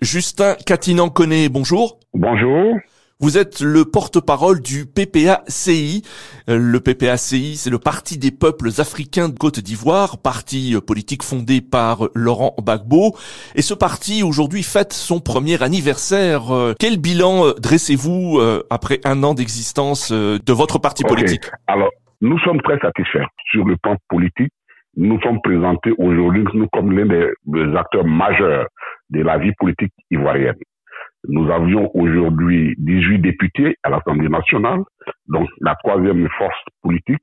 Justin Catinan-Conné, bonjour. Bonjour. Vous êtes le porte-parole du PPACI. Euh, le PPACI, c'est le Parti des peuples africains de Côte d'Ivoire, parti politique fondé par Laurent Gbagbo. Et ce parti, aujourd'hui, fête son premier anniversaire. Euh, quel bilan euh, dressez-vous après un an d'existence de votre parti politique? Alors, nous sommes très satisfaits sur le plan politique. Nous sommes présentés aujourd'hui nous comme l'un des acteurs majeurs de la vie politique ivoirienne. Nous avions aujourd'hui 18 députés à l'Assemblée nationale, donc la troisième force politique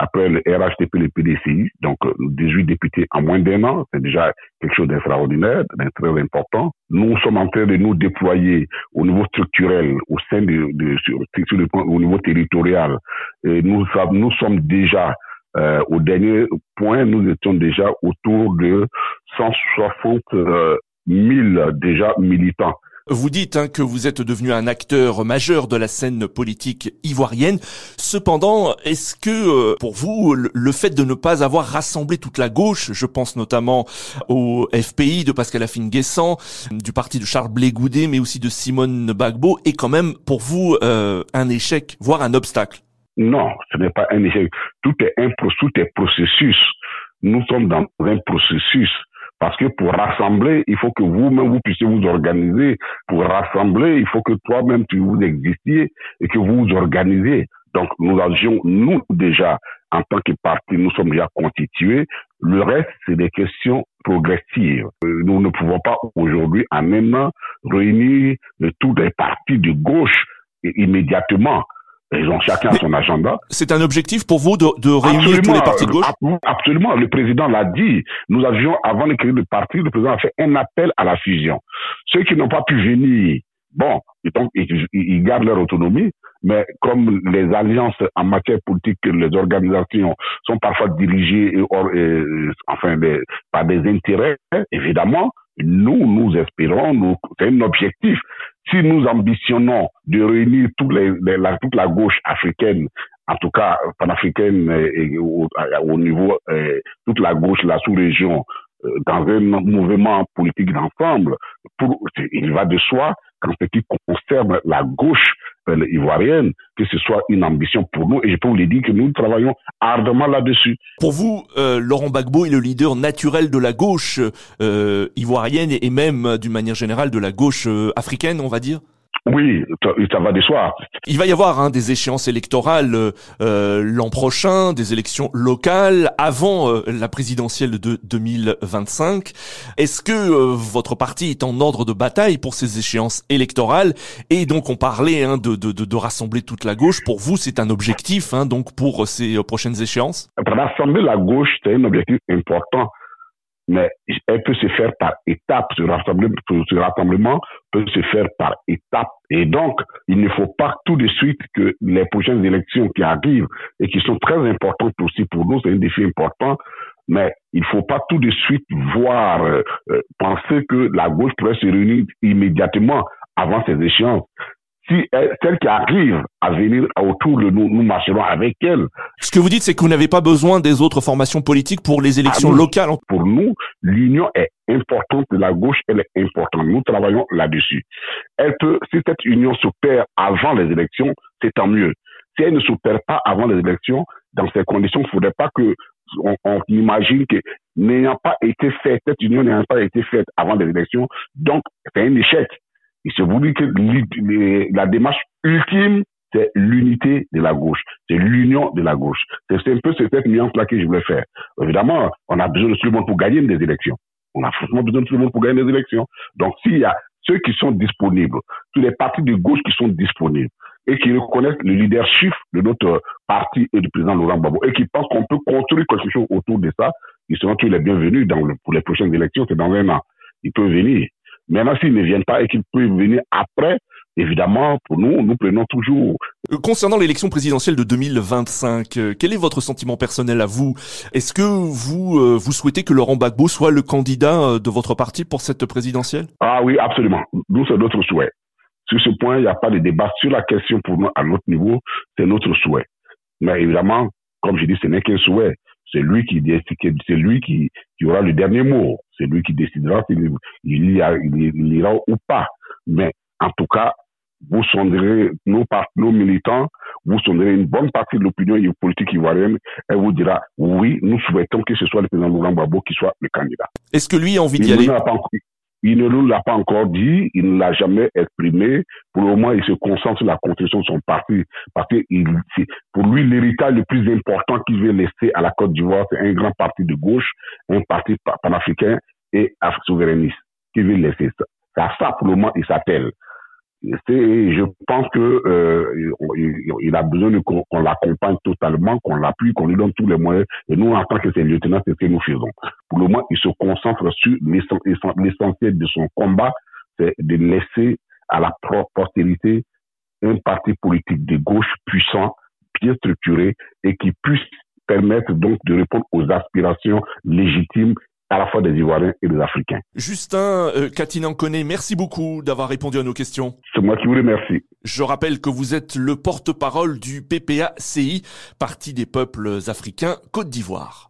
après le RHTP le PDCI, donc 18 députés en moins d'un an, c'est déjà quelque chose d'extraordinaire, de très important. Nous sommes en train de nous déployer au niveau structurel, au sein de, de sur, au niveau territorial. Et nous, nous sommes déjà euh, au dernier point, nous étions déjà autour de 160 euh, 1000 déjà militants. Vous dites hein, que vous êtes devenu un acteur majeur de la scène politique ivoirienne. Cependant, est-ce que euh, pour vous, le fait de ne pas avoir rassemblé toute la gauche, je pense notamment au FPI de Pascal Afine-Guessant, du parti de Charles Blé Goudet, mais aussi de Simone Bagbo, est quand même pour vous euh, un échec, voire un obstacle? Non, ce n'est pas un échec. Tout est un tout est processus. Nous sommes dans un processus parce que pour rassembler, il faut que vous-même, vous puissiez vous organiser. Pour rassembler, il faut que toi-même, tu vous existiez et que vous vous organisez. Donc, nous avions, nous déjà, en tant que parti, nous sommes déjà constitués. Le reste, c'est des questions progressives. Nous ne pouvons pas aujourd'hui, en un an, réunir tous les partis de gauche immédiatement. Ils ont chacun son agenda. C'est un objectif pour vous de, de réunir tous les partis de gauche? Absolument. Le président l'a dit. Nous avions, avant de créer le parti, le président a fait un appel à la fusion. Ceux qui n'ont pas pu venir, bon, ils, ils gardent leur autonomie, mais comme les alliances en matière politique, les organisations sont parfois dirigées et, et enfin, par des intérêts, évidemment, nous, nous espérons, c'est un objectif. Si nous ambitionnons de réunir toute la gauche africaine, en tout cas panafricaine et, au, au, niveau euh, toute la gauche, la sous-région, euh, dans un mouvement politique d'ensemble, il va de soi qu'en ce qui concerne la gauche euh, ivoirienne, que ce soit une ambition pour nous. Et je peux vous le dire que nous travaillons ardemment là-dessus. Pour vous, euh, Laurent Gbagbo est le leader naturel de la gauche euh, ivoirienne et même euh, d'une manière générale de la gauche africaine, on va dire? Oui, ça va de soi. Il va y avoir hein, des échéances électorales euh, l'an prochain, des élections locales avant euh, la présidentielle de 2025. Est-ce que euh, votre parti est en ordre de bataille pour ces échéances électorales? Et donc on parlait hein, de, de, de, rassembler toute la gauche. Pour vous, c'est un objectif hein, donc pour ces prochaines échéances? Rassembler la gauche, c'est un objectif important mais elle peut se faire par étapes. Ce rassemblement, ce rassemblement peut se faire par étapes. Et donc, il ne faut pas tout de suite que les prochaines élections qui arrivent et qui sont très importantes aussi pour nous, c'est un défi important, mais il ne faut pas tout de suite voir, euh, euh, penser que la gauche pourrait se réunir immédiatement avant ces échéances si celle qui arrive à venir autour de nous, nous marcherons avec elle. Ce que vous dites, c'est que vous n'avez pas besoin des autres formations politiques pour les élections locales. Pour nous, l'union est importante, la gauche, elle est importante. Nous travaillons là-dessus. Elle peut, si cette union s'opère avant les élections, c'est tant mieux. Si elle ne s'opère pas avant les élections, dans ces conditions, il ne faudrait pas que on, on imagine que n'ayant pas été faite, cette union n'ayant pas été faite avant les élections, donc c'est un échec. Il se voulu que la démarche ultime, c'est l'unité de la gauche, c'est l'union de la gauche. C'est un peu cette nuance-là que je voulais faire. Évidemment, on a besoin de tout le monde pour gagner des élections. On a forcément besoin de tout le monde pour gagner des élections. Donc, s'il y a ceux qui sont disponibles, tous les partis de gauche qui sont disponibles et qui reconnaissent le leadership de notre parti et du président Laurent Gbagbo et qui pensent qu'on peut construire quelque chose autour de ça, ils seront tous les bienvenus dans pour les prochaines élections. C'est dans un an. Ils peuvent venir. Maintenant, s'ils ne viennent pas et qu'ils peuvent venir après, évidemment, pour nous, nous prenons toujours. Euh, concernant l'élection présidentielle de 2025, euh, quel est votre sentiment personnel à vous? Est-ce que vous euh, vous souhaitez que Laurent Gbagbo soit le candidat de votre parti pour cette présidentielle? Ah oui, absolument. Nous, c'est notre souhait. Sur ce point, il n'y a pas de débat sur la question pour nous à notre niveau, c'est notre souhait. Mais évidemment, comme je dis, ce n'est qu'un souhait. C'est lui qui c'est lui qui, qui aura le dernier mot. C'est lui qui décidera s'il il, il, ira ou pas. Mais en tout cas, vous sonderez nos, nos militants, vous sonderez une bonne partie de l'opinion politique ivoirienne et vous dira oui, nous souhaitons que ce soit le président Laurent Gbagbo qui soit le candidat. Est-ce que lui a envie d'y aller il ne nous l'a pas encore dit, il ne l'a jamais exprimé. Pour le moment, il se concentre sur la construction de son parti. Parce que pour lui, l'héritage le plus important qu'il veut laisser à la Côte d'Ivoire, c'est un grand parti de gauche, un parti panafricain et souverainiste qu'il veut laisser. À ça, pour le moment, il s'appelle je pense que euh, il, a besoin qu'on l'accompagne totalement, qu'on l'appuie, qu'on lui donne tous les moyens. Et nous, en tant que ses lieutenants, c'est ce que nous faisons. Pour le moment, il se concentre sur l'essentiel de son combat, c'est de laisser à la postérité un parti politique de gauche puissant, bien structuré et qui puisse permettre donc de répondre aux aspirations légitimes à la fois des Ivoiriens et des Africains. Justin euh, Katinan-Koné, merci beaucoup d'avoir répondu à nos questions. C'est moi qui vous remercie. Je rappelle que vous êtes le porte-parole du PPACI, Parti des peuples africains Côte d'Ivoire.